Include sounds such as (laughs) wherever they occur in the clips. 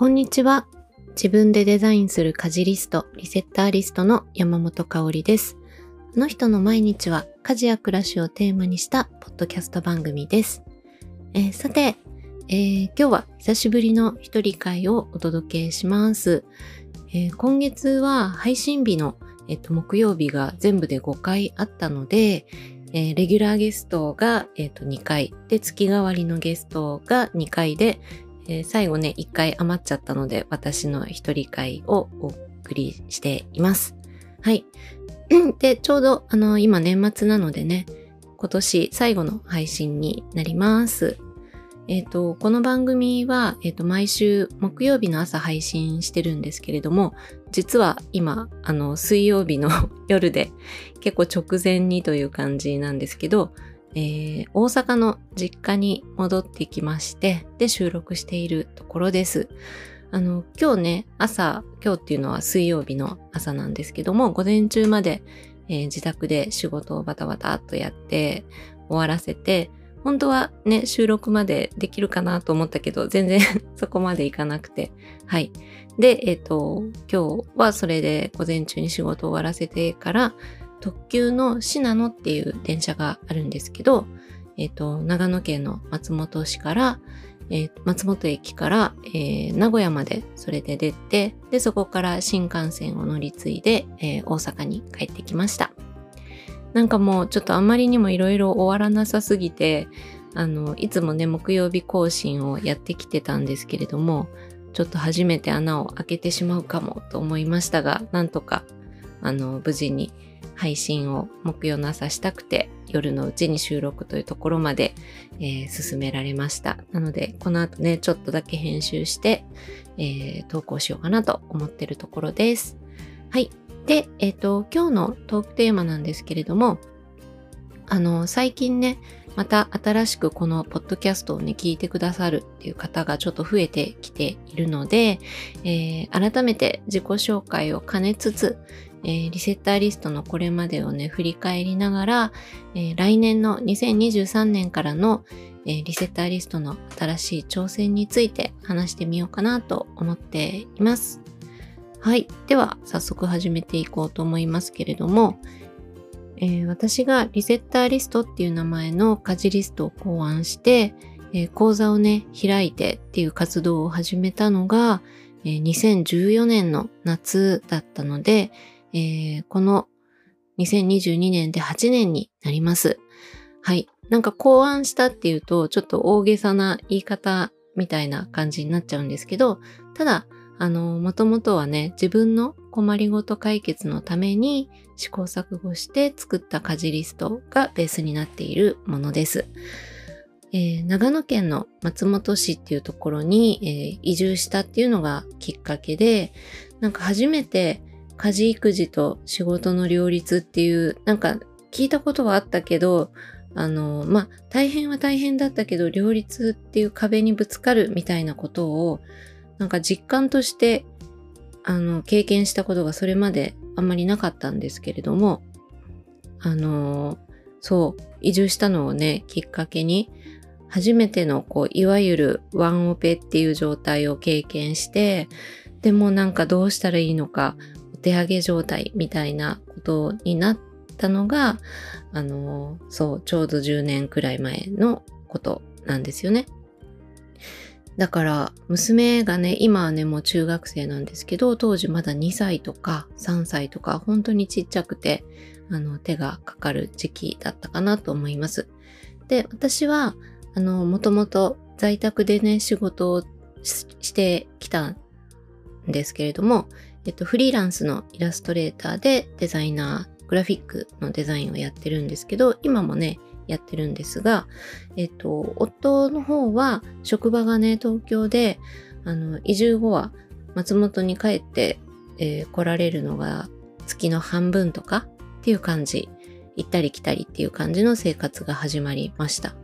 こんにちは。自分でデザインする家事リスト、リセッターリストの山本香里です。あの人の毎日は家事や暮らしをテーマにしたポッドキャスト番組です。えー、さて、えー、今日は久しぶりの一人会をお届けします。えー、今月は配信日の、えっと、木曜日が全部で5回あったので、えー、レギュラーゲストが、えー、2回で月替わりのゲストが2回で、え、最後ね1回余っちゃったので私の一人会をお送りしています。はい。(clears throat) で、ちょうどあの今年末なのでね今年最後の配信になります。えっ、ー、と、この番組は、えっ、ー、と、毎週木曜日の朝配信してるんですけれども、実は今、あの、水曜日の (laughs) 夜で結構直前にという感じなんですけど、えー、大阪の実家に戻ってきまして、で、収録しているところです。あの、今日ね、朝、今日っていうのは水曜日の朝なんですけども、午前中まで、えー、自宅で仕事をバタバタっとやって終わらせて、本当はね、収録までできるかなと思ったけど、全然 (laughs) そこまでいかなくて。はい。で、えっ、ー、と、今日はそれで午前中に仕事を終わらせてから、特急の信濃っていう電車があるんですけど、えっ、ー、と、長野県の松本市から、えー、松本駅から、えー、名古屋までそれで出て、で、そこから新幹線を乗り継いで、え大阪に帰ってきました。なんかもうちょっとあまりにもいろいろ終わらなさすぎて、あの、いつもね、木曜日更新をやってきてたんですけれども、ちょっと初めて穴を開けてしまうかもと思いましたが、なんとか、あの、無事に配信を木曜の朝したくて、夜のうちに収録というところまで、えー、進められました。なので、この後ね、ちょっとだけ編集して、えー、投稿しようかなと思ってるところです。はい。で、えっ、ー、と、今日のトークテーマなんですけれども、あの、最近ね、また新しくこのポッドキャストをね、聞いてくださるっていう方がちょっと増えてきているので、えー、改めて自己紹介を兼ねつつ、えー、リセッターリストのこれまでをね、振り返りながら、えー、来年の2023年からの、えー、リセッターリストの新しい挑戦について話してみようかなと思っています。はい。では、早速始めていこうと思いますけれども、え、私がリセッターリストっていう名前の家事リストを考案して、え、講座をね、開いてっていう活動を始めたのが、えー、2014年の夏だったので、えこの2022年で8年になります。はい。なんか考案したっていうと、ちょっと大げさな言い方みたいな感じになっちゃうんですけど、ただ、あの、もともとはね、自分の困りごと解決のために試行錯誤して作った家事リストがベースになっているものです。えー、長野県の松本市っていうところに、えー、移住したっていうのがきっかけで、なんか初めて家事育児と仕事の両立っていう、なんか聞いたことはあったけど、あの、まあ、大変は大変だったけど、両立っていう壁にぶつかるみたいなことを、なんか実感としてあの経験したことがそれまであんまりなかったんですけれどもあのそう移住したのをねきっかけに初めてのこういわゆるワンオペっていう状態を経験してでもなんかどうしたらいいのか手上げ状態みたいなことになったのがあのそうちょうど10年くらい前のことなんですよね。だから娘がね今はねもう中学生なんですけど当時まだ2歳とか3歳とか本当にちっちゃくてあの手がかかる時期だったかなと思います。で私はあのもともと在宅でね仕事をしてきたんですけれども、えっと、フリーランスのイラストレーターでデザイナーグラフィックのデザインをやってるんですけど今もねやってるんですが、えっと、夫の方は職場がね、東京で、あの、移住後は松本に帰って、えー、来られるのが月の半分とかっていう感じ、行ったり来たりっていう感じの生活が始まりました。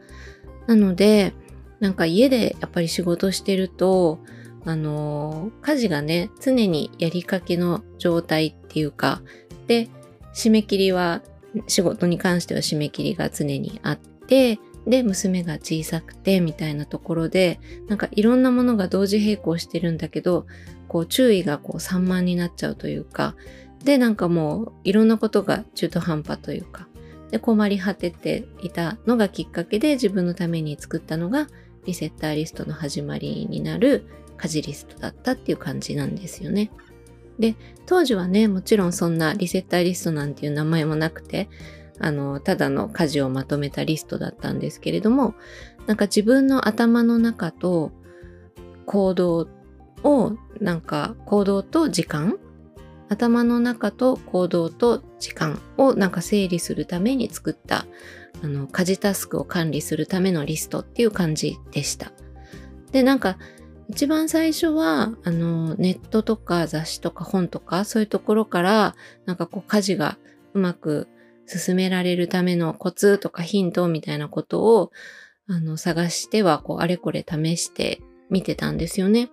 なので、なんか家でやっぱり仕事してると、あの、家事がね、常にやりかけの状態っていうか、で、締め切りは仕事に関しては締め切りが常にあって、で、娘が小さくてみたいなところで、なんかいろんなものが同時並行してるんだけど、こう注意がこう散漫になっちゃうというか、で、なんかもういろんなことが中途半端というか、で、困り果てていたのがきっかけで自分のために作ったのがリセッターリストの始まりになる家事リストだったっていう感じなんですよね。で、当時はね、もちろんそんなリセッターリストなんていう名前もなくて、あの、ただの家事をまとめたリストだったんですけれども、なんか自分の頭の中と行動を、なんか行動と時間頭の中と行動と時間をなんか整理するために作ったあの家事タスクを管理するためのリストっていう感じでした。で、なんか一番最初はあのネットとか雑誌とか本とかそういうところからなんかこう家事がうまく進められるためのコツとかヒントみたいなことをあの探してはこうあれこれ試して見てたんですよね。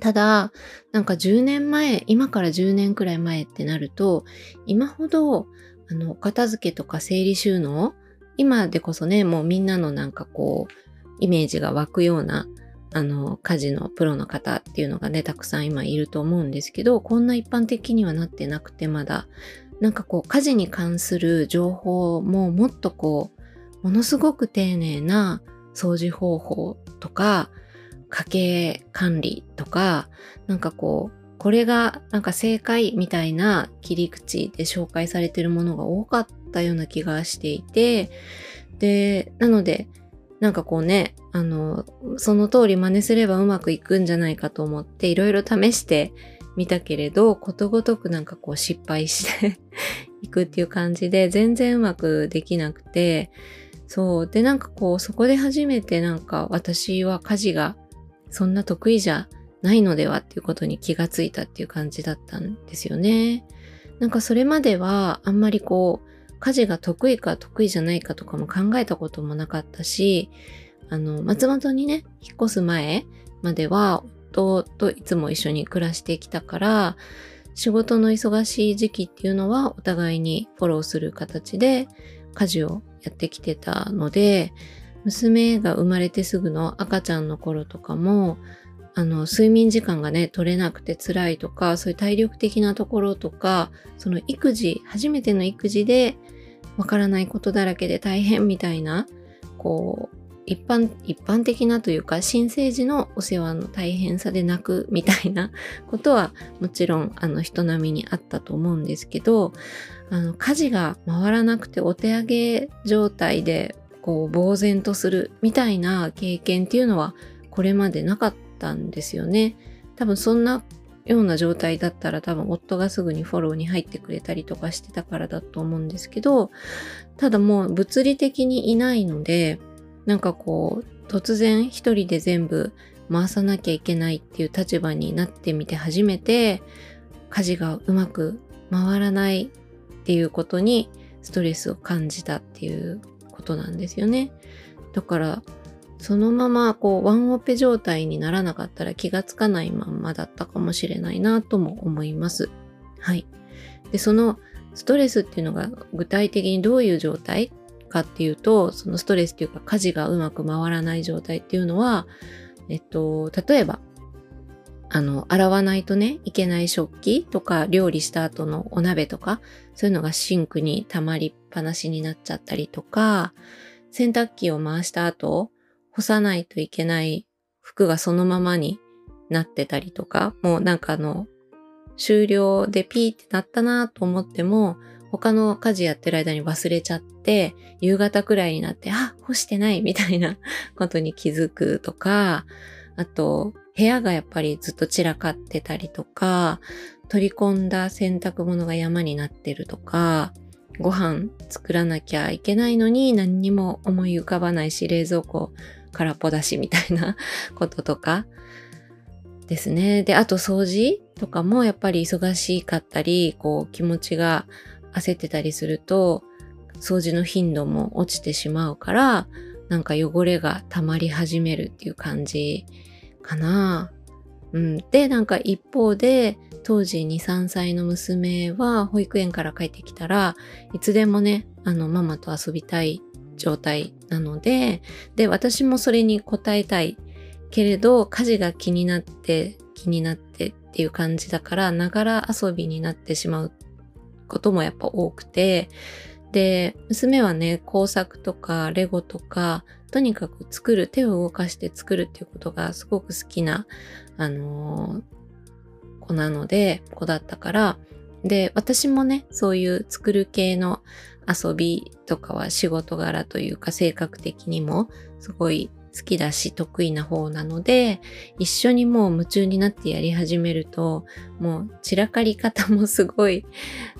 ただ、なんか10年前、今から10年くらい前ってなると、今ほど、あの、お片付けとか整理収納、今でこそね、もうみんなのなんかこう、イメージが湧くような、あの、家事のプロの方っていうのがね、たくさん今いると思うんですけど、こんな一般的にはなってなくて、まだ、なんかこう、家事に関する情報ももっとこう、ものすごく丁寧な掃除方法とか、家計管理とか、なんかこう、これがなんか正解みたいな切り口で紹介されてるものが多かったような気がしていて、で、なので、なんかこうね、あの、その通り真似すればうまくいくんじゃないかと思っていろいろ試してみたけれど、ことごとくなんかこう失敗して (laughs) いくっていう感じで全然うまくできなくて、そう。で、なんかこう、そこで初めてなんか私は家事がそんな得意じゃないのではっていうことに気がついたっていう感じだったんですよね。なんかそれまではあんまりこう、家事が得意か得意じゃないかとかも考えたこともなかったし、あの、松本にね、引っ越す前までは夫といつも一緒に暮らしてきたから、仕事の忙しい時期っていうのはお互いにフォローする形で家事をやってきてたので、娘が生まれてすぐの赤ちゃんの頃とかも、あの、睡眠時間がね、取れなくて辛いとか、そういう体力的なところとか、その育児、初めての育児で、わからないことだらけで大変みたいな、こう、一般、一般的なというか、新生児のお世話の大変さで泣くみたいなことは、もちろん、あの、人並みにあったと思うんですけど、あの、家事が回らなくてお手上げ状態でこう呆然とするみたいな経験っていうのはこれまでなかったたんですよね。多分そんなような状態だったら多分夫がすぐにフォローに入ってくれたりとかしてたからだと思うんですけど、ただもう物理的にいないので、なんかこう突然一人で全部回さなきゃいけないっていう立場になってみて初めて家事がうまく回らないっていうことにストレスを感じたっていうことなんですよね。だからそのままこうワンオペ状態にならなかったら気がつかないまんまだったかもしれないなとも思います。はい。で、そのストレスっていうのが具体的にどういう状態かっていうと、そのストレスっていうか家事がうまく回らない状態っていうのは、えっと、例えば、あの、洗わないとね、いけない食器とか、料理した後のお鍋とか、そういうのがシンクに溜まりっぱなしになっちゃったりとか、洗濯機を回した後、干さないといけない服がそのままになってたりとか、もうなんかあの、終了でピーってなったなと思っても、他の家事やってる間に忘れちゃって、夕方くらいになって、あ、干してないみたいな (laughs) ことに気づくとか、あと、部屋がやっぱりずっと散らかってたりとか、取り込んだ洗濯物が山になってるとか、ご飯作らなきゃいけないのに何にも思い浮かばないし、冷蔵庫空っぽだしみたいな (laughs) こととかですね。で、あと掃除とかもやっぱり忙しかったり、こう気持ちが焦ってたりすると、掃除の頻度も落ちてしまうから、なんか汚れが溜まり始めるっていう感じかな。うん。で、なんか一方で、当時2、3歳の娘は保育園から帰ってきたらいつでもね、あの、ママと遊びたい状態なので、で、私もそれに応えたいけれど、家事が気になって、気になってっていう感じだから、ながら遊びになってしまうこともやっぱ多くて、で、娘はね、工作とかレゴとか、とにかく作る、手を動かして作るっていうことがすごく好きな、あのー、子なので、子だったから、で、私もね、そういう作る系の遊びとかは仕事柄というか性格的にもすごい好きだし得意な方なので、一緒にもう夢中になってやり始めると、もう散らかり方もすごい、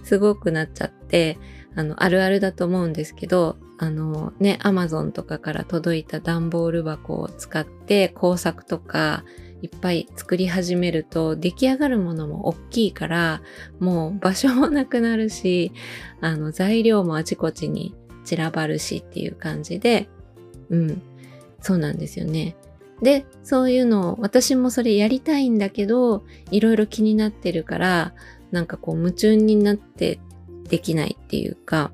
すごくなっちゃって、あの、あるあるだと思うんですけど、あのね、アマゾンとかから届いた段ボール箱を使って工作とかいっぱい作り始めると出来上がるものも大きいからもう場所もなくなるしあの材料もあちこちに散らばるしっていう感じでうんそうなんですよね。で、そういうのを私もそれやりたいんだけど、いろいろ気になってるから、なんかこう夢中になってできないっていうか、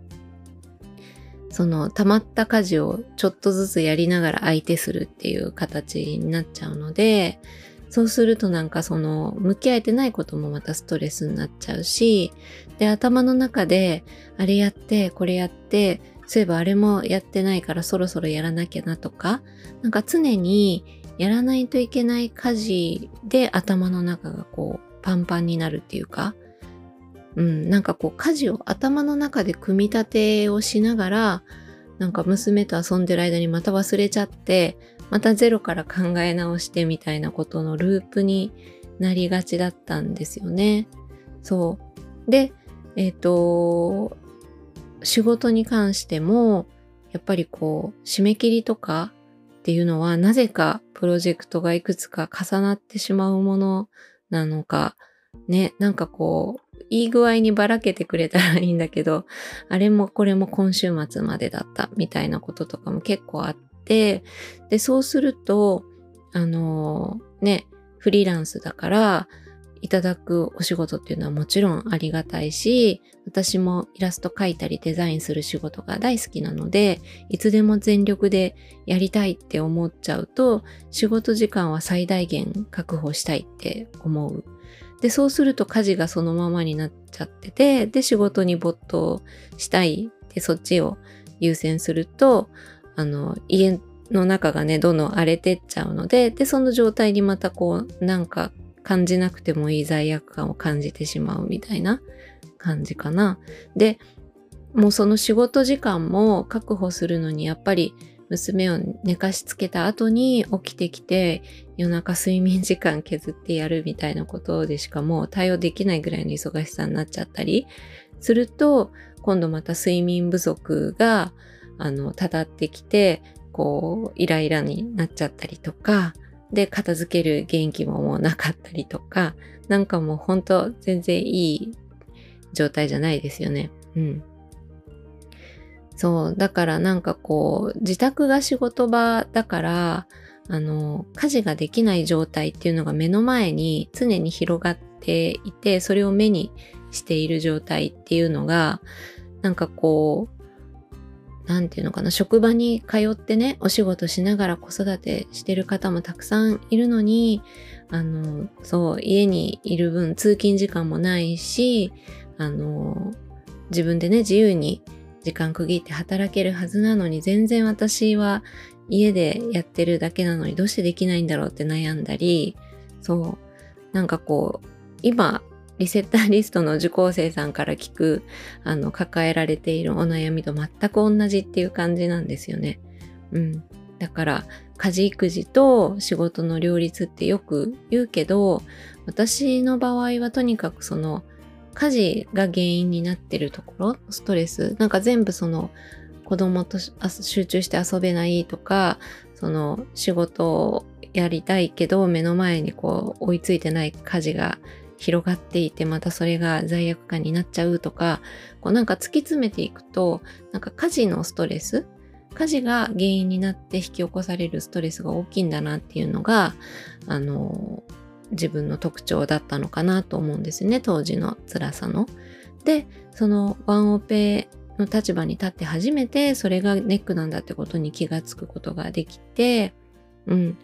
その溜まった家事をちょっとずつやりながら相手するっていう形になっちゃうので、そうするとなんかその向き合えてないこともまたストレスになっちゃうし、で頭の中であれやってこれやってそういえばあれもやってないからそろそろやらなきゃなとか、なんか常にやらないといけない家事で頭の中がこうパンパンになるっていうか、うん、なんかこう家事を頭の中で組み立てをしながら、なんか娘と遊んでる間にまた忘れちゃって、またゼロから考え直してみたいなことのループになりがちだったんですよね。そう。で、えっ、ー、と、仕事に関しても、やっぱりこう、締め切りとかっていうのは、なぜかプロジェクトがいくつか重なってしまうものなのか、ね、なんかこう、いい具合にばらけてくれたらいいんだけど、あれもこれも今週末までだったみたいなこととかも結構あって、で、そうすると、あのー、ね、フリーランスだから、いただくお仕事っていうのはもちろんありがたいし、私もイラスト描いたりデザインする仕事が大好きなので、いつでも全力でやりたいって思っちゃうと、仕事時間は最大限確保したいって思う。で、そうすると家事がそのままになっちゃってて、で、仕事に没頭したいで、そっちを優先すると、あの、家の中がね、どんどん荒れてっちゃうので、で、その状態にまたこう、なんか感じなくてもいい罪悪感を感じてしまうみたいな感じかな。で、もうその仕事時間も確保するのにやっぱり娘を寝かしつけた後に起きてきて夜中睡眠時間削ってやるみたいなことでしかもう対応できないぐらいの忙しさになっちゃったりすると今度また睡眠不足があのたたってきてこうイライラになっちゃったりとかで、片付ける元気ももうなかったりとか、なんかもうほんと全然いい状態じゃないですよね。うん。そう。だからなんかこう、自宅が仕事場だから、あの、家事ができない状態っていうのが目の前に常に広がっていて、それを目にしている状態っていうのが、なんかこう、なんていうのかな、職場に通ってね、お仕事しながら子育てしてる方もたくさんいるのに、あの、そう、家にいる分通勤時間もないし、あの、自分でね、自由に時間区切って働けるはずなのに、全然私は家でやってるだけなのにどうしてできないんだろうって悩んだり、そう、なんかこう、今リセッターリストの受講生さんから聞く、あの、抱えられているお悩みと全く同じっていう感じなんですよね。うん。だから、家事育児と仕事の両立ってよく言うけど、私の場合はとにかくその、家事が原因になってるところ、ストレス、なんか全部その、子供と集中して遊べないとか、その仕事をやりたいけど目の前にこう追いついてない家事が広がっていてまたそれが罪悪感になっちゃうとかこうなんか突き詰めていくとなんか家事のストレス家事が原因になって引き起こされるストレスが大きいんだなっていうのがあの自分の特徴だったのかなと思うんですね当時の辛さの。でそのワンオペの立場に立って初めてそれがネックなんだってことに気がつくことができて、うん。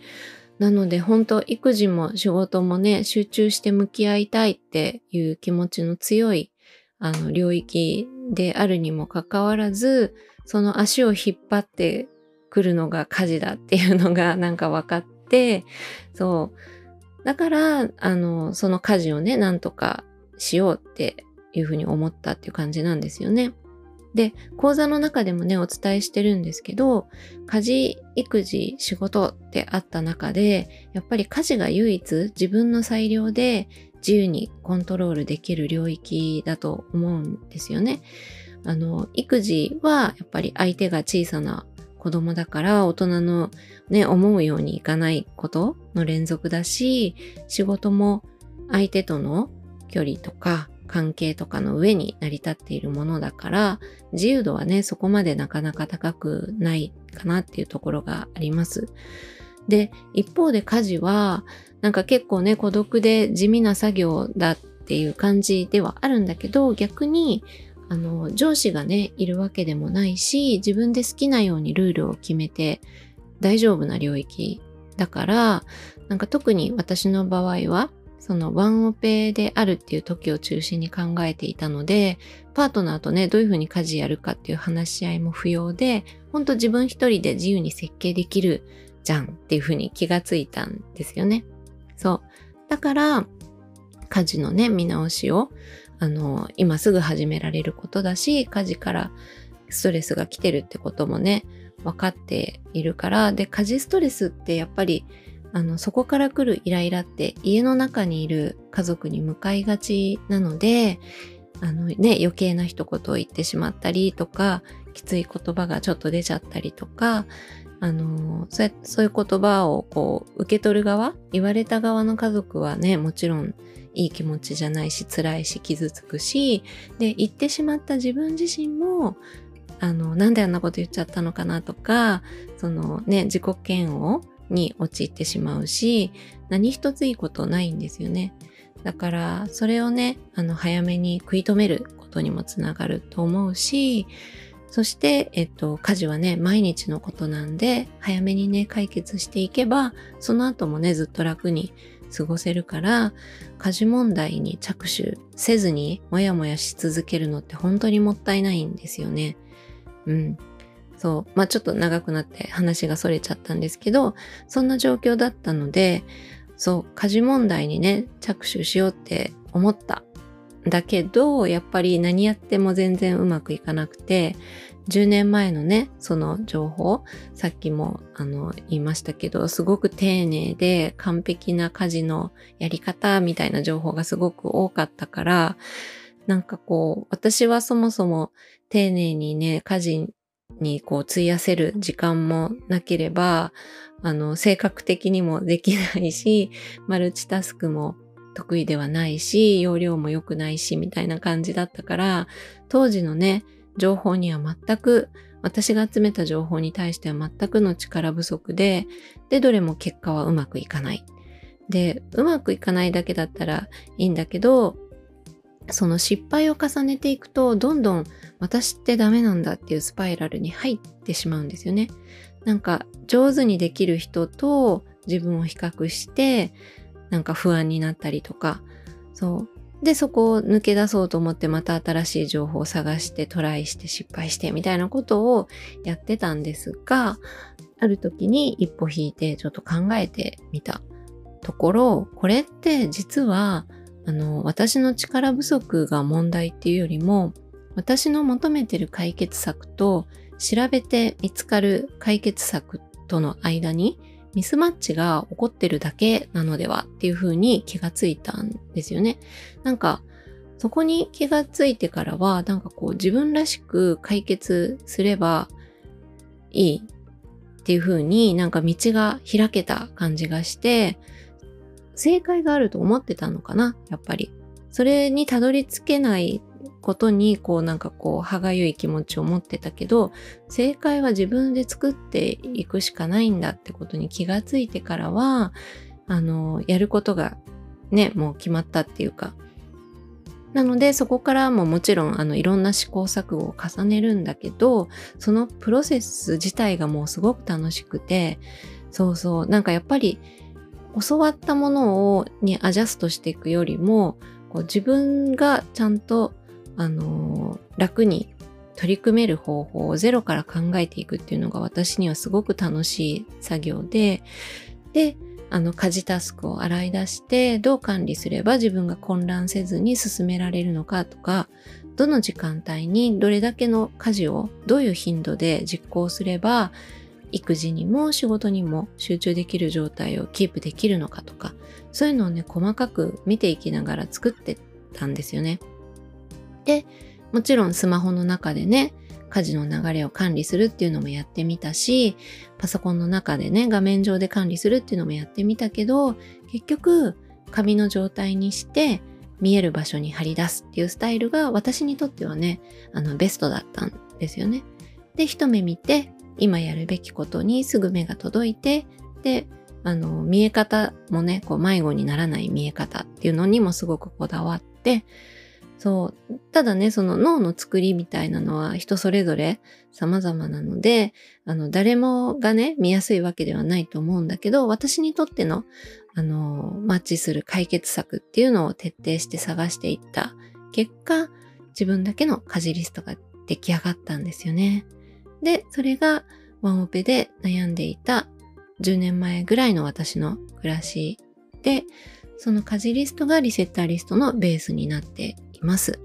なので本当育児も仕事もね、集中して向き合いたいっていう気持ちの強いあの領域であるにもかかわらず、その足を引っ張ってくるのが家事だっていうのがなんか分かって、そう。だから、あの、その家事をね、なんとかしようっていうふうに思ったっていう感じなんですよね。で、講座の中でもね、お伝えしてるんですけど、家事、育児、仕事ってあった中で、やっぱり家事が唯一自分の裁量で自由にコントロールできる領域だと思うんですよね。あの、育児はやっぱり相手が小さな子供だから大人のね、思うようにいかないことの連続だし、仕事も相手との距離とか関係とかの上に成り立っているものだから自由度はねそこまでなかなか高くないかなっていうところがあります。で一方で家事はなんか結構ね孤独で地味な作業だっていう感じではあるんだけど逆にあの上司がねいるわけでもないし自分で好きなようにルールを決めて大丈夫な領域だからなんか特に私の場合はそのワンオペであるっていう時を中心に考えていたので、パートナーとね、どういうふうに家事やるかっていう話し合いも不要で、ほんと自分一人で自由に設計できるじゃんっていうふうに気がついたんですよね。そう。だから、家事のね、見直しを、あの、今すぐ始められることだし、家事からストレスが来てるってこともね、分かっているから、で、家事ストレスってやっぱりあのそこから来るイライラって家の中にいる家族に向かいがちなのであのね余計な一言を言ってしまったりとかきつい言葉がちょっと出ちゃったりとかあのそうそういう言葉をこう受け取る側言われた側の家族はねもちろんいい気持ちじゃないし辛いし傷つくしで言ってしまった自分自身もあのなんであんなこと言っちゃったのかなとかそのね自己嫌悪に陥ってしまうし、何一ついいことないんですよね。だから、それをね、あの、早めに食い止めることにもつながると思うし、そして、えっと、家事はね、毎日のことなんで、早めにね、解決していけば、その後もね、ずっと楽に過ごせるから、家事問題に着手せずに、もやもやし続けるのって本当にもったいないんですよね。うん。そう。まあちょっと長くなって話がそれちゃったんですけど、そんな状況だったので、そう、家事問題にね、着手しようって思った。だけど、やっぱり何やっても全然うまくいかなくて、10年前のね、その情報、さっきもあの言いましたけど、すごく丁寧で完璧な家事のやり方みたいな情報がすごく多かったから、なんかこう、私はそもそも丁寧にね、家事にこう費やせる時間もなければ、あの、性格的にもできないし、(laughs) マルチタスクも得意ではないし、容量も良くないし、みたいな感じだったから、当時のね、情報には全く、私が集めた情報に対しては全くの力不足で、で、どれも結果はうまくいかない。で、うまくいかないだけだったらいいんだけど、その失敗を重ねていくと、どんどん私ってダメなんだっていうスパイラルに入ってしまうんですよね。なんか上手にできる人と自分を比較して、なんか不安になったりとか、そう。で、そこを抜け出そうと思ってまた新しい情報を探してトライして失敗してみたいなことをやってたんですが、ある時に一歩引いてちょっと考えてみたところ、これって実はあの、私の力不足が問題っていうよりも、私の求めてる解決策と調べて見つかる解決策との間にミスマッチが起こってるだけなのではっていうふうに気がついたんですよね。なんか、そこに気がついてからは、なんかこう自分らしく解決すればいいっていうふうになんか道が開けた感じがして、正解があると思ってたのかな、やっぱり。それにたどり着けないことに、こうなんかこう、歯がゆい気持ちを持ってたけど、正解は自分で作っていくしかないんだってことに気がついてからは、あの、やることがね、もう決まったっていうか、なのでそこからももちろんあのいろんな試行錯誤を重ねるんだけどそのプロセス自体がもうすごく楽しくてそうそう。なんかやっぱり教わったものをにアジャストしていくよりもこう自分がちゃんと、あのー、楽に取り組める方法をゼロから考えていくっていうのが私にはすごく楽しい作業でであの家事タスクを洗い出してどう管理すれば自分が混乱せずに進められるのかとかどの時間帯にどれだけの家事をどういう頻度で実行すれば育児にも仕事にも集中できる状態をキープできるのかとかそういうのをね細かく見ていきながら作ってたんですよね。でもちろんスマホの中でね家事の流れを管理するっていうのもやってみたしパソコンの中でね画面上で管理するっていうのもやってみたけど結局紙の状態にして見える場所に貼り出すっていうスタイルが私にとってはねあのベストだったんですよね。で一目見て今やるべきことにすぐ目が届いてであの見え方もねこう迷子にならない見え方っていうのにもすごくこだわってそう。ただね、その脳の作りみたいなのは人それぞれ様々なので、あの、誰もがね、見やすいわけではないと思うんだけど、私にとっての、あの、マッチする解決策っていうのを徹底して探していった結果、自分だけの家事リストが出来上がったんですよね。で、それがワンオペで悩んでいた10年前ぐらいの私の暮らしで、その家事リストがリセッターリストのベースになっています。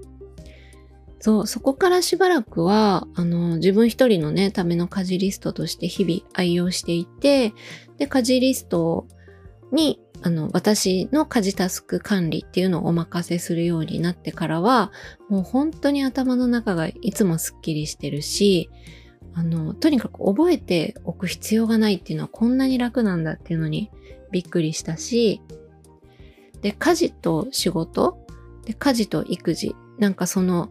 そう、そこからしばらくは、あの、自分一人のね、ための家事リストとして日々愛用していて、で、家事リストに、あの、私の家事タスク管理っていうのをお任せするようになってからは、もう本当に頭の中がいつもスッキリしてるし、あの、とにかく覚えておく必要がないっていうのはこんなに楽なんだっていうのにびっくりしたし、で、家事と仕事で、家事と育児、なんかその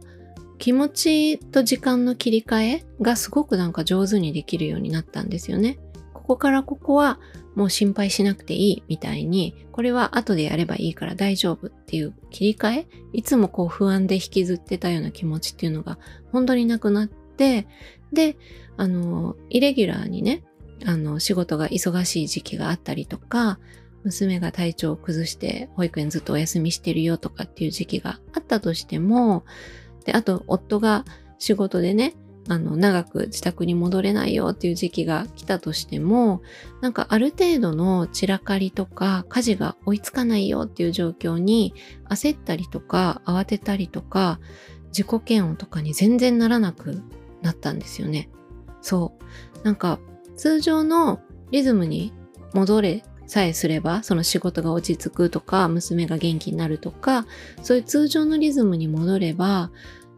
気持ちと時間の切り替えがすごくなんか上手にできるようになったんですよね。ここからここはもう心配しなくていいみたいに、これは後でやればいいから大丈夫っていう切り替え、いつもこう不安で引きずってたような気持ちっていうのが本当になくなってって、で、あの、イレギュラーにね、あの、仕事が忙しい時期があったりとか、娘が体調を崩して保育園ずっとお休みしてるよとかっていう時期があったとしても、で、あと夫が仕事でね、あの、長く自宅に戻れないよっていう時期が来たとしても、なんかある程度の散らかりとか家事が追いつかないよっていう状況に焦ったりとか慌てたりとか自己嫌悪とかに全然ならなくなったんですよね。そう。なんか通常のリズムに戻れさえすれば、その仕事が落ち着くとか、娘が元気になるとか、そういう通常のリズムに戻れば、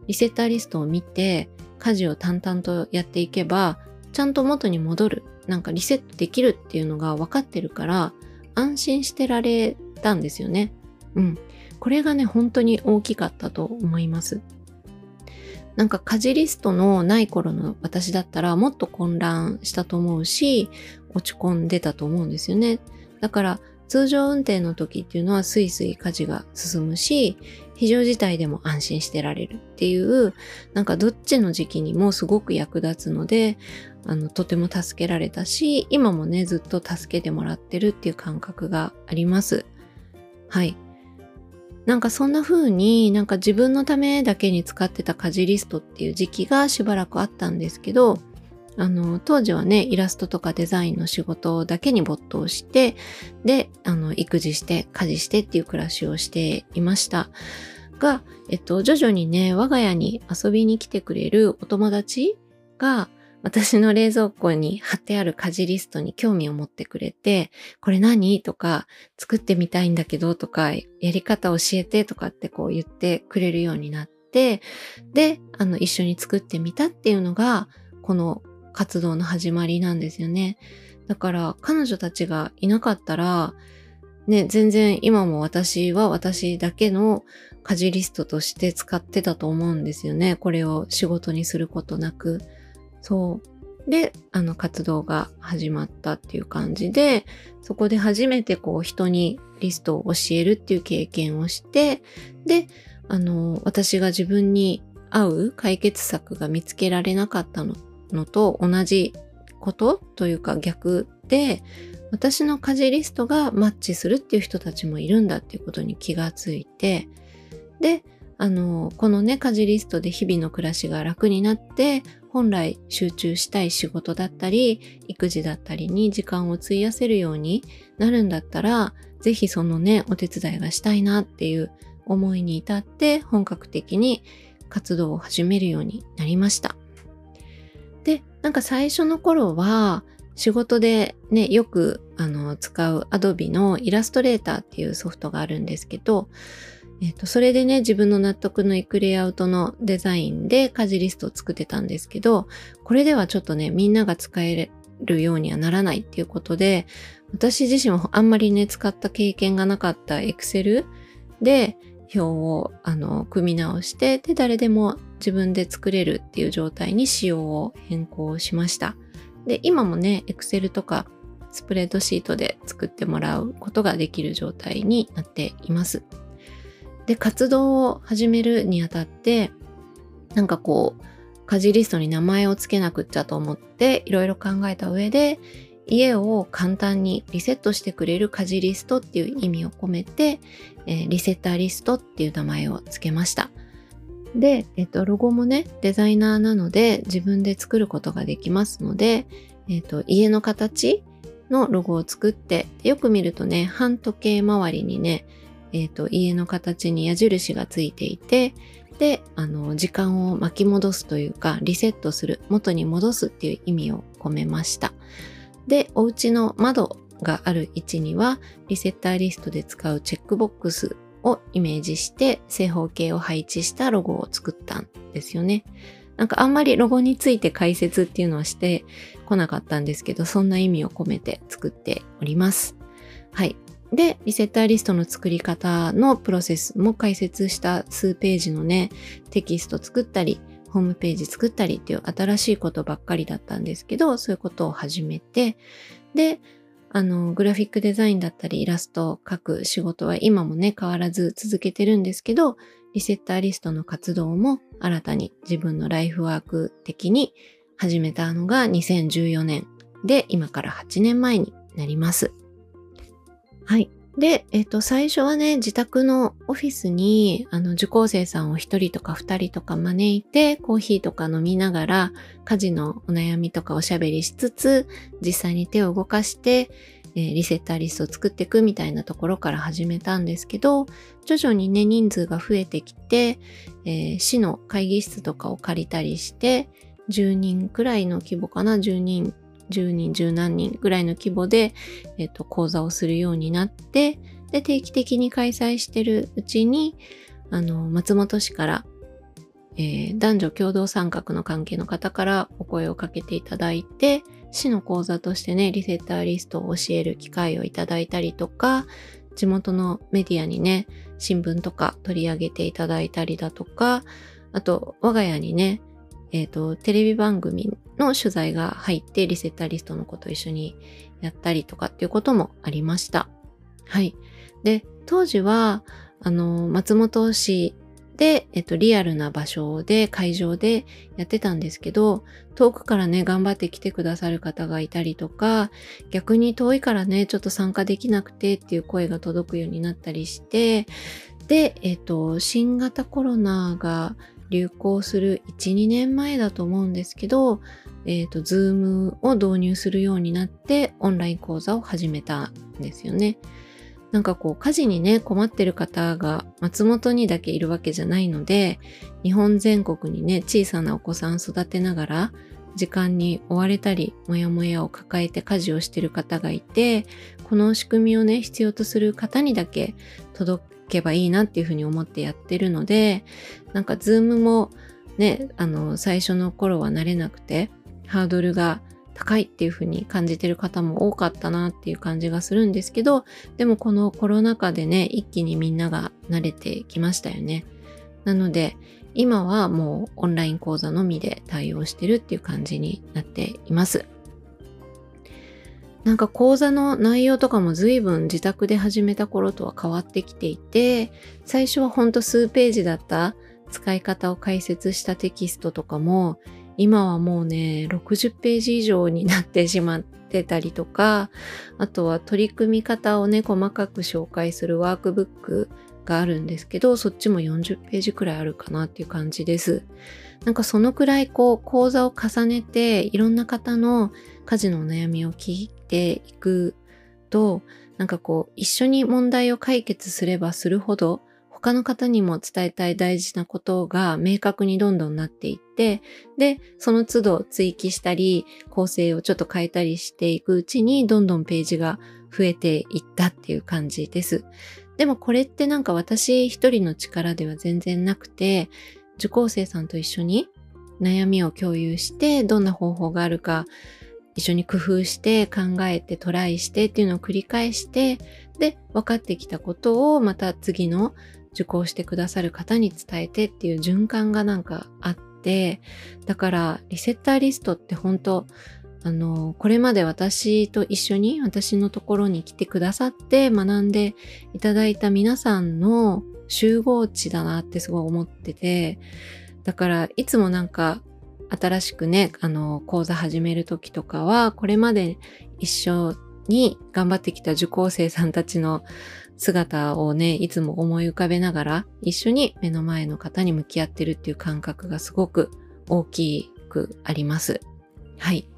リセッターリストを見て、家事を淡々とやっていけば、ちゃんと元に戻る、なんかリセットできるっていうのが分かってるから、安心してられたんですよね。うん。これがね、本当に大きかったと思います。なんか家事リストのない頃の私だったらもっと混乱したと思うし、落ち込んでたと思うんですよね。だから通常運転の時っていうのはスイスイ家事が進むし、非常事態でも安心してられるっていう、なんかどっちの時期にもすごく役立つので、あの、とても助けられたし、今もね、ずっと助けてもらってるっていう感覚があります。はい。なんかそんな風になんか自分のためだけに使ってた家事リストっていう時期がしばらくあったんですけど、あの、当時はね、イラストとかデザインの仕事だけに没頭して、で、あの、育児して、家事してっていう暮らしをしていました。が、えっと、徐々にね、我が家に遊びに来てくれるお友達が、私の冷蔵庫に貼ってある家事リストに興味を持ってくれて、これ何？とか、作ってみたいんだけどとか、やり方教えてとかってこう言ってくれるようになって、で、あの、一緒に作ってみたっていうのが、この活動の始まりなんですよね。だから彼女たちがいなかったら、ね、全然今も私は私だけの家事リストとして使ってたと思うんですよね。これを仕事にすることなく。そう。で、あの活動が始まったっていう感じで、そこで初めてこう人にリストを教えるっていう経験をして、で、あの、私が自分に合う解決策が見つけられなかったののと同じことというか逆で、私の家事リストがマッチするっていう人たちもいるんだっていうことに気がついて、で、あの、このね、家事リストで日々の暮らしが楽になって、本来集中したい仕事だったり、育児だったりに時間を費やせるようになるんだったら、ぜひそのね、お手伝いがしたいなっていう思いに至って、本格的に活動を始めるようになりました。で、なんか最初の頃は、仕事でね、よくあの使う Adobe のイラストレーターっていうソフトがあるんですけど、えっ、と、それでね、自分の納得のいくレイアウトのデザインで家事リストを作ってたんですけど、これではちょっとね、みんなが使えるようにはならないっていうことで、私自身もあんまりね、使った経験がなかった Excel で表をあの組み直して、で、誰でも自分で作れるっていう状態に仕様を変更しました。で、今もね、Excel とかスプレッドシートで作ってもらうことができる状態になっています。で、活動を始めるにあたって、なんかこう、家事リストに名前を付けなくっちゃと思っていろいろ考えた上で、家を簡単にリセットしてくれる家事リストっていう意味を込めて、えー、リセッターリストっていう名前を付けました。で、えっと、ロゴもね、デザイナーなので自分で作ることができますので、えっと、家の形のロゴを作って、よく見るとね、半時計回りにね、えっ、ー、と、家の形に矢印がついていて、で、あの、時間を巻き戻すというか、リセットする、元に戻すっていう意味を込めました。で、お家の窓がある位置には、リセッターリストで使うチェックボックスをイメージして正方形を配置したロゴを作ったんですよね。なんかあんまりロゴについて解説っていうのはしてこなかったんですけど、そんな意味を込めて作っております。はい。で、リセッターリストの作り方のプロセスも解説した数ページのね、テキスト作ったり、ホームページ作ったりっていう新しいことばっかりだったんですけど、そういうことを始めて、で、あの、グラフィックデザインだったりイラストを描く仕事は今もね、変わらず続けてるんですけど、リセッターリストの活動も新たに自分のライフワーク的に始めたのが2014年で、今から8年前になります。はい。で、えっ、と、最初はね、自宅のオフィスに、あの、受講生さんを一人とか二人とか招いて、コーヒーとか飲みながら、家事のお悩みとかおしゃべりしつつ、実際に手を動かして、えー、リセッターリストを作っていくみたいなところから始めたんですけど、徐々にね、人数が増えてきて、えー、市の会議室とかを借りたりして、10人くらいの規模かな、10人10人、10何人ぐらいの規模で、えっ、と、講座をするようになって、で、定期的に開催してるうちに、あの、松本市から、えー、男女共同参画の関係の方からお声をかけていただいて、市の講座としてね、リセッターリストを教える機会をいただいたりとか、地元のメディアにね、新聞とか取り上げていただいたりだとか、あと、我が家にね、えっ、ー、と、テレビ番組の取材が入ってリセッターリストのこと一緒にやったりとかっていうこともありました。はい。で、当時は、あの、松本市で、えっと、リアルな場所で、会場でやってたんですけど、遠くからね、頑張って来てくださる方がいたりとか、逆に遠いからね、ちょっと参加できなくてっていう声が届くようになったりして、で、えっと、新型コロナが流行する1、2年前だと思うんですけど、えっ、ー、と、ズームを導入するようになってオンライン講座を始めたんですよね。なんかこう、家事にね、困ってる方が松本にだけいるわけじゃないので、日本全国にね、小さなお子さん育てながら、時間に追われたり、もやもやを抱えて家事をしてる方がいて、この仕組みをね、必要とする方にだけ届けばいいなっていうふうに思ってやってるので、なんかズームもね、あの、最初の頃は慣れなくて、ハードルが高いっていうふうに感じてる方も多かったなっていう感じがするんですけど、でもこのコロナ禍でね、一気にみんなが慣れてきましたよね。なので、今はもうオンライン講座のみで対応してるっていう感じになっています。なんか講座の内容とかも随分自宅で始めた頃とは変わってきていて、最初はほんと数ページだった使い方を解説したテキストとかも、今はもうね、60ページ以上になってしまってたりとか、あとは取り組み方をね、細かく紹介するワークブックがあるんですけど、そっちも40ページくらいあるかなっていう感じです。なんかそのくらいこう講座を重ねていろんな方の家事のお悩みを聞ていくと、なんかこう一緒に問題を解決すればするほど他の方にも伝えたい大事なことが明確にどんどんなっていって、で、その都度追記したり、構成をちょっと変えたりしていくうちに、どんどんページが増えていったっていう感じです。でもこれってなんか私一人の力では全然なくて、受講生さんと一緒に悩みを共有して、どんな方法があるか一緒に工夫して考えてトライしてっていうのを繰り返して、で、分かってきたことをまた次の受講してくださる方に伝えてっていう循環がなんかあって、だからリセッターリストって本当あの、これまで私と一緒に私のところに来てくださって学んでいただいた皆さんの集合値だなってすごい思ってて、だからいつもなんか新しくね、あの、講座始める時とかは、これまで一緒に頑張ってきた受講生さんたちの姿をね、いつも思い浮かべながら、一緒に目の前の方に向き合ってるっていう感覚がすごく大きくあります。はい。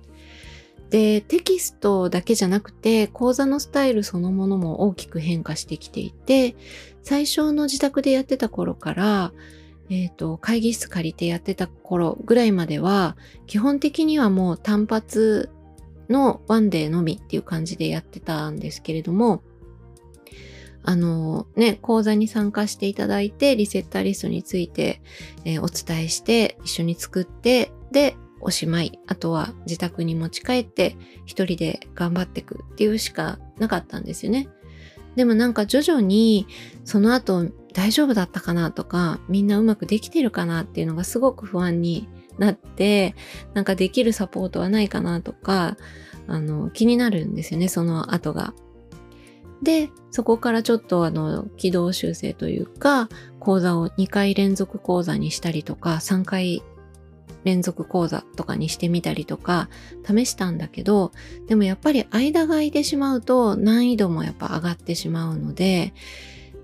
で、テキストだけじゃなくて、講座のスタイルそのものも大きく変化してきていて、最初の自宅でやってた頃から、えっ、ー、と、会議室借りてやってた頃ぐらいまでは、基本的にはもう単発のワンデーのみっていう感じでやってたんですけれども、あのね、講座に参加していただいて、リセッターリストについて、えー、お伝えして、一緒に作って、で、おしまい。あとは自宅に持ち帰って一人で頑張っていくっていうしかなかったんですよね。でもなんか徐々にその後大丈夫だったかなとかみんなうまくできてるかなっていうのがすごく不安になってなんかできるサポートはないかなとかあの気になるんですよねその後が。でそこからちょっとあの軌道修正というか講座を2回連続講座にしたりとか3回連続講座とかにしてみたりとか試したんだけど、でもやっぱり間が空いてしまうと難易度もやっぱ上がってしまうので、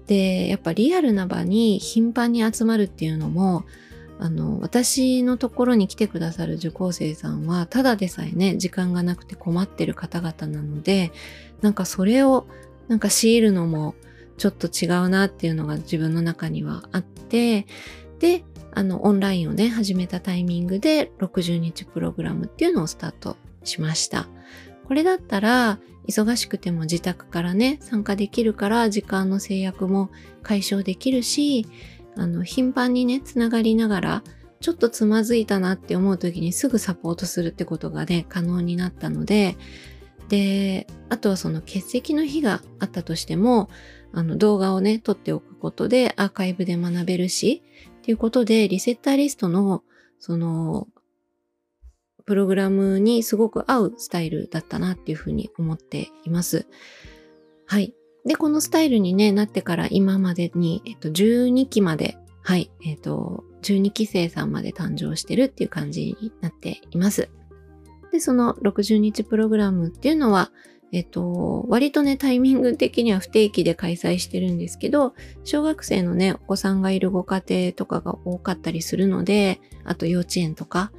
で、やっぱリアルな場に頻繁に集まるっていうのも、あの、私のところに来てくださる受講生さんは、ただでさえね、時間がなくて困ってる方々なので、なんかそれを、なんか強いるのもちょっと違うなっていうのが自分の中にはあって、で、あの、オンラインをね、始めたタイミングで60日プログラムっていうのをスタートしました。これだったら、忙しくても自宅からね、参加できるから時間の制約も解消できるし、あの、頻繁にね、つながりながら、ちょっとつまずいたなって思う時にすぐサポートするってことがね、可能になったので、で、あとはその欠席の日があったとしても、あの動画をね、撮っておくことでアーカイブで学べるし、っていうことで、リセッターリストの、その、プログラムにすごく合うスタイルだったなっていうふうに思っています。はい。で、このスタイルにね、なってから今までに、えっと、12期まで、はい、えっと、12期生さんまで誕生してるっていう感じになっています。で、その60日プログラムっていうのは、えっと、割とね、タイミング的には不定期で開催してるんですけど、小学生のね、お子さんがいるご家庭とかが多かったりするので、あと幼稚園とか、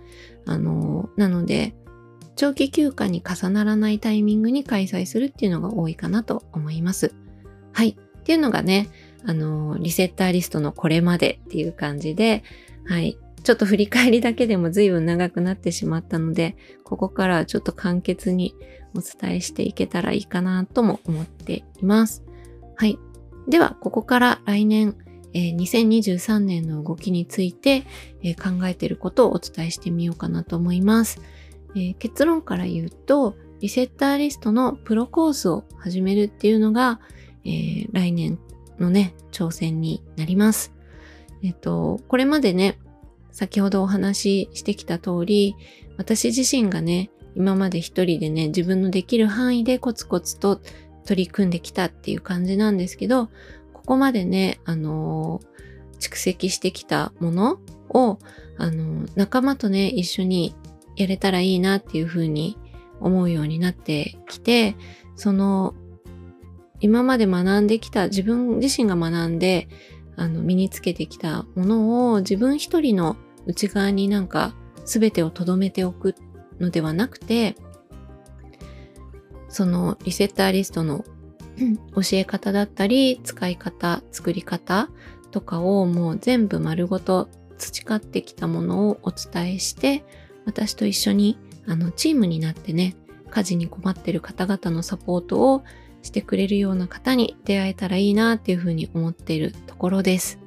あの、なので、長期休暇に重ならないタイミングに開催するっていうのが多いかなと思います。はい。っていうのがね、あの、リセッターリストのこれまでっていう感じで、はい。ちょっと振り返りだけでも随分長くなってしまったので、ここからはちょっと簡潔にお伝えしていけたらいいかなとも思っています。はい。では、ここから来年、えー、2023年の動きについて、えー、考えていることをお伝えしてみようかなと思います。えー、結論から言うと、リセッターリストのプロコースを始めるっていうのが、え来年のね、挑戦になります。えっと、これまでね、先ほどお話ししてきた通り、私自身がね、今まで一人でね、自分のできる範囲でコツコツと取り組んできたっていう感じなんですけど、ここまでね、あのー、蓄積してきたものを、あのー、仲間とね、一緒にやれたらいいなっていうふうに思うようになってきて、その、今まで学んできた、自分自身が学んで、あの、身につけてきたものを自分一人の内側になんか全てを留めておくっのではなくて、そのリセッターリストの (clears throat) 教え方だったり、使い方、作り方とかをもう全部丸ごと培ってきたものをお伝えして、私と一緒にあのチームになってね、家事に困ってる方々のサポートをしてくれるような方に出会えたらいいなっていうふうに思っているところです。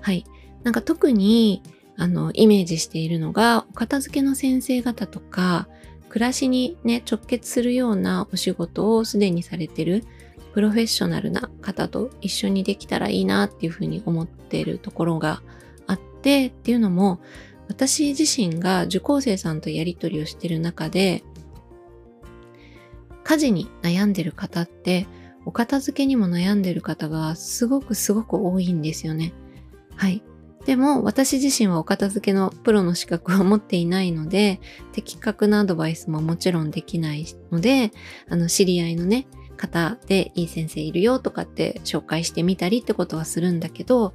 はい。なんか特にあのイメージしているのがお片付けの先生方とか暮らしにね直結するようなお仕事をすでにされてるプロフェッショナルな方と一緒にできたらいいなっていうふうに思ってるところがあってっていうのも私自身が受講生さんとやり取りをしてる中で家事に悩んでる方ってお片付けにも悩んでる方がすごくすごく多いんですよね。はい。でも私自身はお片付けのプロの資格を持っていないので的確なアドバイスももちろんできないのであの知り合いのね方でいい先生いるよとかって紹介してみたりってことはするんだけど、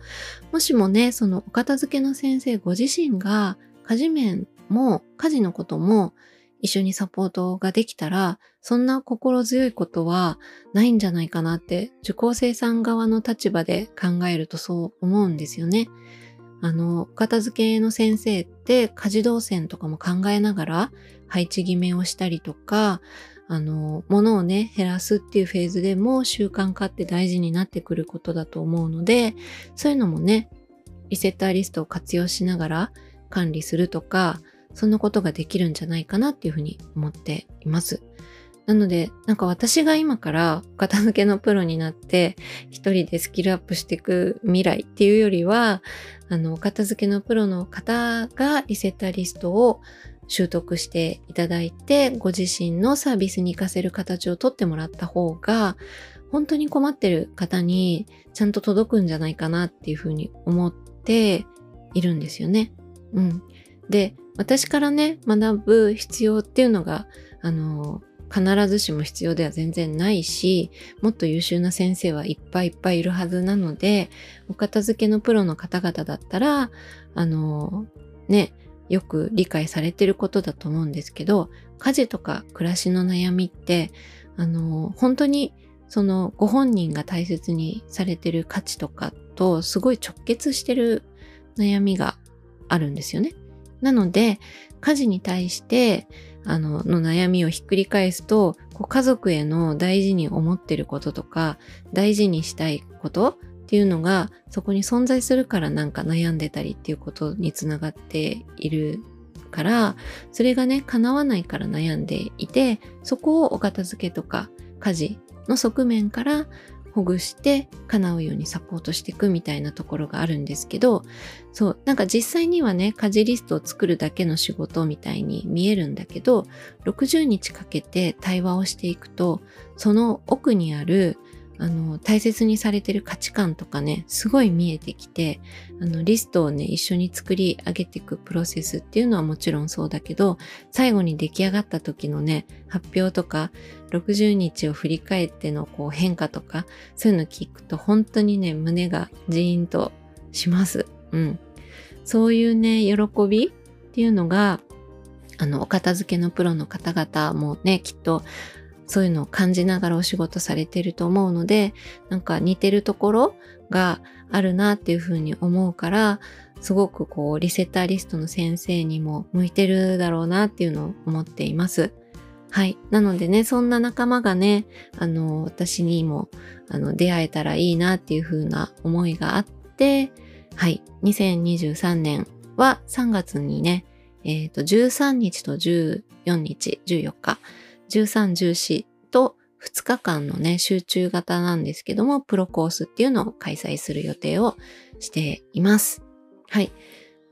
もしもね、そのお片付けの先生ご自身が家事面も家事のことも一緒にサポートができたら、そんな心強いことはないんじゃないかなって受講生さん側の立場で考えるとそう思うんですよね。あの、片付けの先生って家事動線とかも考えながら配置決めをしたりとか、あの、物をね、減らすっていうフェーズでも習慣化って大事になってくることだと思うので、そういうのもね、リセッターリストを活用しながら管理するとか、そんなことができるんじゃないかなっていうふうに思っています。なので、なんか私が今から片付けのプロになって一人でスキルアップしていく未来っていうよりは、あの、片付けのプロの方がリセッターリストを習得していただいて、ご自身のサービスに活かせる形をとってもらった方が、本当に困ってる方にちゃんと届くんじゃないかなっていうふうに思っているんですよね。うん。で、私からね、学ぶ必要っていうのが、あの、必ずしも必要では全然ないし、もっと優秀な先生はいっぱいいっぱいいるはずなので、お片付けのプロの方々だったら、あの、ね、よく理解されてることだと思うんですけど、家事とか暮らしの悩みって、あの、本当にそのご本人が大切にされてる価値とかとすごい直結してる悩みがあるんですよね。なので、家事に対して、あの、の悩みをひっくり返すと、こう家族への大事に思ってることとか、大事にしたいことっていうのがそこに存在するからなんか悩んでたりっていうことにつながっているからそれがね叶わないから悩んでいてそこをお片付けとか家事の側面からほぐして叶うようにサポートしていくみたいなところがあるんですけどそうなんか実際にはね家事リストを作るだけの仕事みたいに見えるんだけど60日かけて対話をしていくとその奥にあるあの、大切にされてる価値観とかね、すごい見えてきて、あの、リストをね、一緒に作り上げていくプロセスっていうのはもちろんそうだけど、最後に出来上がった時のね、発表とか、60日を振り返ってのこう変化とか、そういうの聞くと本当にね、胸がジーンとします。うん。そういうね、喜びっていうのが、あの、お片付けのプロの方々もね、きっとそういうのを感じながらお仕事されてると思うので、なんか似てるところがあるなっていうふうに思うから、すごくこうリセッターリストの先生にも向いてるだろうなっていうのを思っています。はい。なのでね、そんな仲間がね、あの、私にも、あの、出会えたらいいなっていう風な思いがあって、はい。2023年は3月にね、えっ、ー、と、13日と14日、14日、13、14と2日間のね、集中型なんですけども、プロコースっていうのを開催する予定をしています。はい。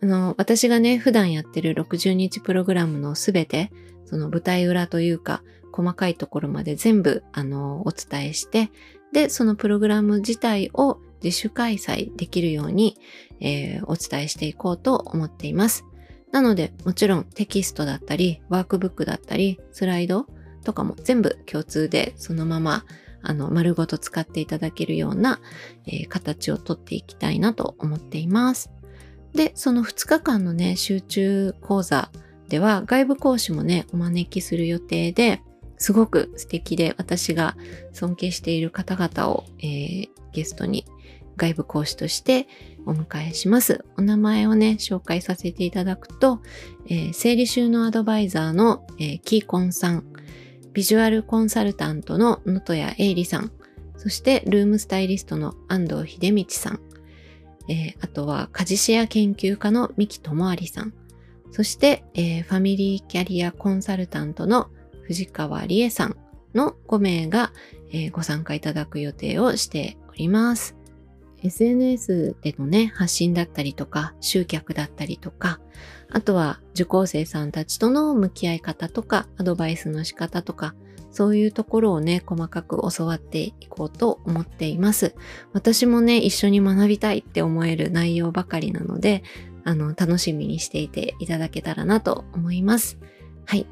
あの、私がね、普段やってる60日プログラムのすべて、その舞台裏というか、細かいところまで全部、あの、お伝えして、で、そのプログラム自体を自主開催できるように、えー、お伝えしていこうと思っています。なので、もちろんテキストだったり、ワークブックだったり、スライドとかも全部共通でそのままあの丸ごと使っていただけるような、えー、形をとっていきたいなと思っています。で、その2日間のね、集中講座では外部講師もね、お招きする予定で、すごく素敵で私が尊敬している方々を、えー、ゲストに外部講師としてお迎えします。お名前をね、紹介させていただくと、えー、整理収納アドバイザーの、えー、キーコンさん、ビジュアルコンサルタントの能登谷英里さん、そしてルームスタイリストの安藤秀道さん、えー、あとは家事シェア研究家の三木智有さん、そして、えー、ファミリーキャリアコンサルタントの藤川理恵さんの5名が、えー、ご参加いただく予定をしております。SNS でのね、発信だったりとか、集客だったりとか、あとは受講生さんたちとの向き合い方とか、アドバイスの仕方とか、そういうところをね、細かく教わっていこうと思っています。私もね、一緒に学びたいって思える内容ばかりなので、あの、楽しみにしていていただけたらなと思います。はい。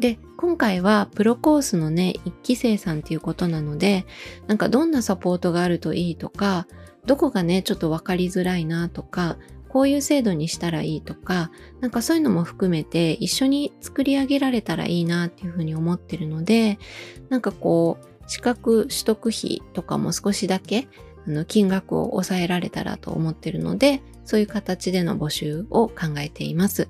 で、今回はプロコースのね、一期生さんっていうことなので、なんかどんなサポートがあるといいとか、どこがね、ちょっとわかりづらいなとか、こういう制度にしたらいいとか、なんかそういうのも含めて一緒に作り上げられたらいいなっていうふうに思ってるので、なんかこう、資格取得費とかも少しだけあの金額を抑えられたらと思ってるので、そういう形での募集を考えています。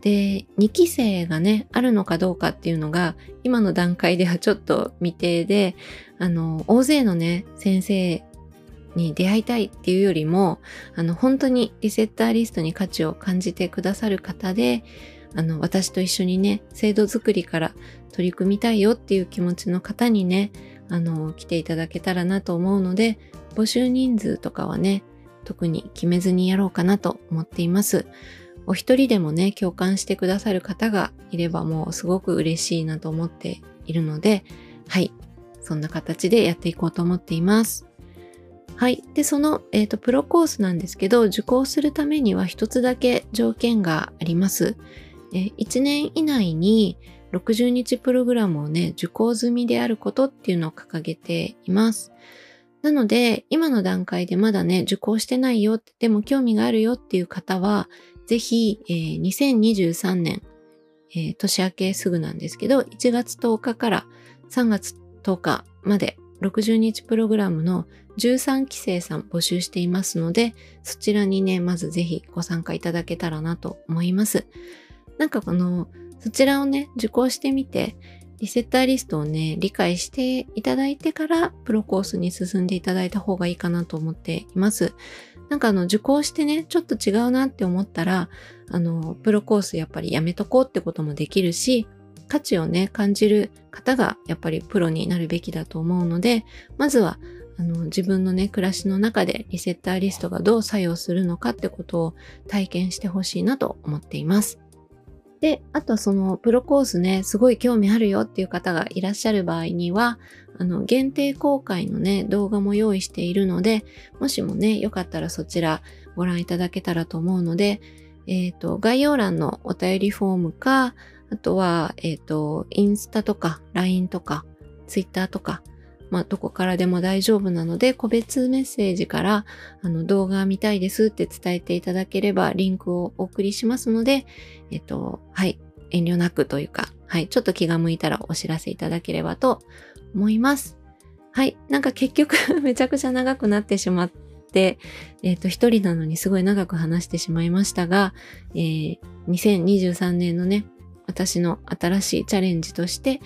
で、2期生がね、あるのかどうかっていうのが、今の段階ではちょっと未定で、あの、大勢のね、先生に出会いたいっていうよりも、あの、本当にリセッターリストに価値を感じてくださる方で、あの、私と一緒にね、制度作りから取り組みたいよっていう気持ちの方にね、あの、来ていただけたらなと思うので、募集人数とかはね、特に決めずにやろうかなと思っています。お一人でもね、共感してくださる方がいればもうすごく嬉しいなと思っているので、はい。そんな形でやっていこうと思っています。はい。で、その、えっ、ー、と、プロコースなんですけど、受講するためには一つだけ条件があります。えー、1年以内に60日プログラムをね、受講済みであることっていうのを掲げています。なので、今の段階でまだね、受講してないよ、でも興味があるよっていう方は、ぜひ、えー、2023年、えー、年明けすぐなんですけど、1月10日から3月10日まで60日プログラムの13期生さん募集していますので、そちらにね、まずぜひご参加いただけたらなと思います。なんかこの、そちらをね、受講してみて、リセッターリストをね、理解していただいてから、プロコースに進んでいただいた方がいいかなと思っています。なんかあの、受講してね、ちょっと違うなって思ったら、あの、プロコースやっぱりやめとこうってこともできるし、価値をね、感じる方がやっぱりプロになるべきだと思うので、まずはあの自分のね、暮らしの中でリセッターリストがどう作用するのかってことを体験してほしいなと思っています。で、あとそのプロコースね、すごい興味あるよっていう方がいらっしゃる場合には、あの、限定公開のね、動画も用意しているので、もしもね、よかったらそちらご覧いただけたらと思うので、えっ、ー、と、概要欄のお便りフォームか、あとは、えっ、ー、と、インスタとか、LINE とか、Twitter とか、まあ、どこからでも大丈夫なので、個別メッセージから、あの、動画見たいですって伝えていただければ、リンクをお送りしますので、えっと、はい、遠慮なくというか、はい、ちょっと気が向いたらお知らせいただければと思います。はい、なんか結局 (laughs) めちゃくちゃ長くなってしまって、えっ、と、一人なのにすごい長く話してしまいましたが、えー、2023年のね、私の新しいチャレンジとして、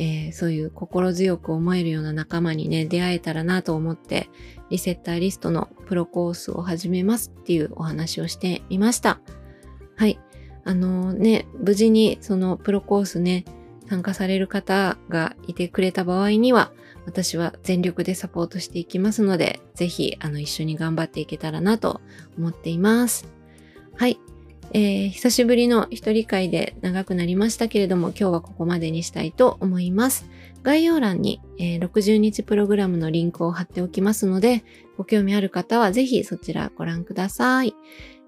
えー、そういう心強く思えるような仲間にね、出会えたらなと思って、リセッターリストのプロコースを始めますっていうお話をしてみました。はい。あのー、ね、無事にそのプロコースね、参加される方がいてくれた場合には、私は全力でサポートしていきますので、ぜひ、あの、一緒に頑張っていけたらなと思っています。はい。えー、久しぶりの一人会で長くなりましたけれども、今日はここまでにしたいと思います。概要欄に、えー、60日プログラムのリンクを貼っておきますので、ご興味ある方はぜひそちらご覧ください。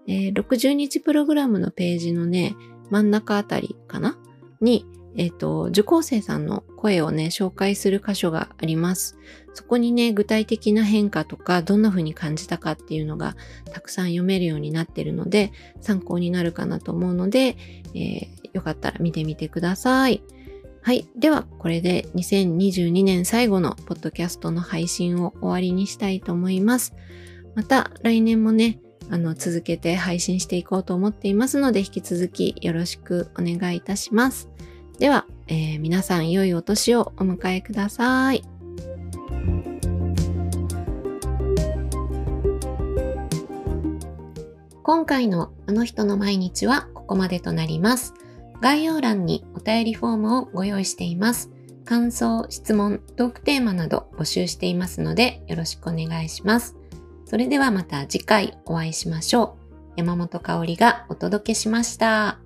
えー、60日プログラムのページのね、真ん中あたりかな？に、えっ、ー、と、受講生さんの声をね、紹介する箇所があります。そこにね、具体的な変化とか、どんな風に感じたかっていうのがたくさん読めるようになってるので、参考になるかなと思うので、えー、よかったら見てみてください。はい。では、これで2022年最後のポッドキャストの配信を終わりにしたいと思います。また来年もね、あの、続けて配信していこうと思っていますので、引き続きよろしくお願いいたします。では、えー、皆さん良いお年をお迎えください。今回のあの人の毎日はここまでとなります。概要欄にお便りフォームをご用意しています。感想、質問、トークテーマなど募集していますのでよろしくお願いします。それではまた次回お会いしましょう。山本香里がお届けしました。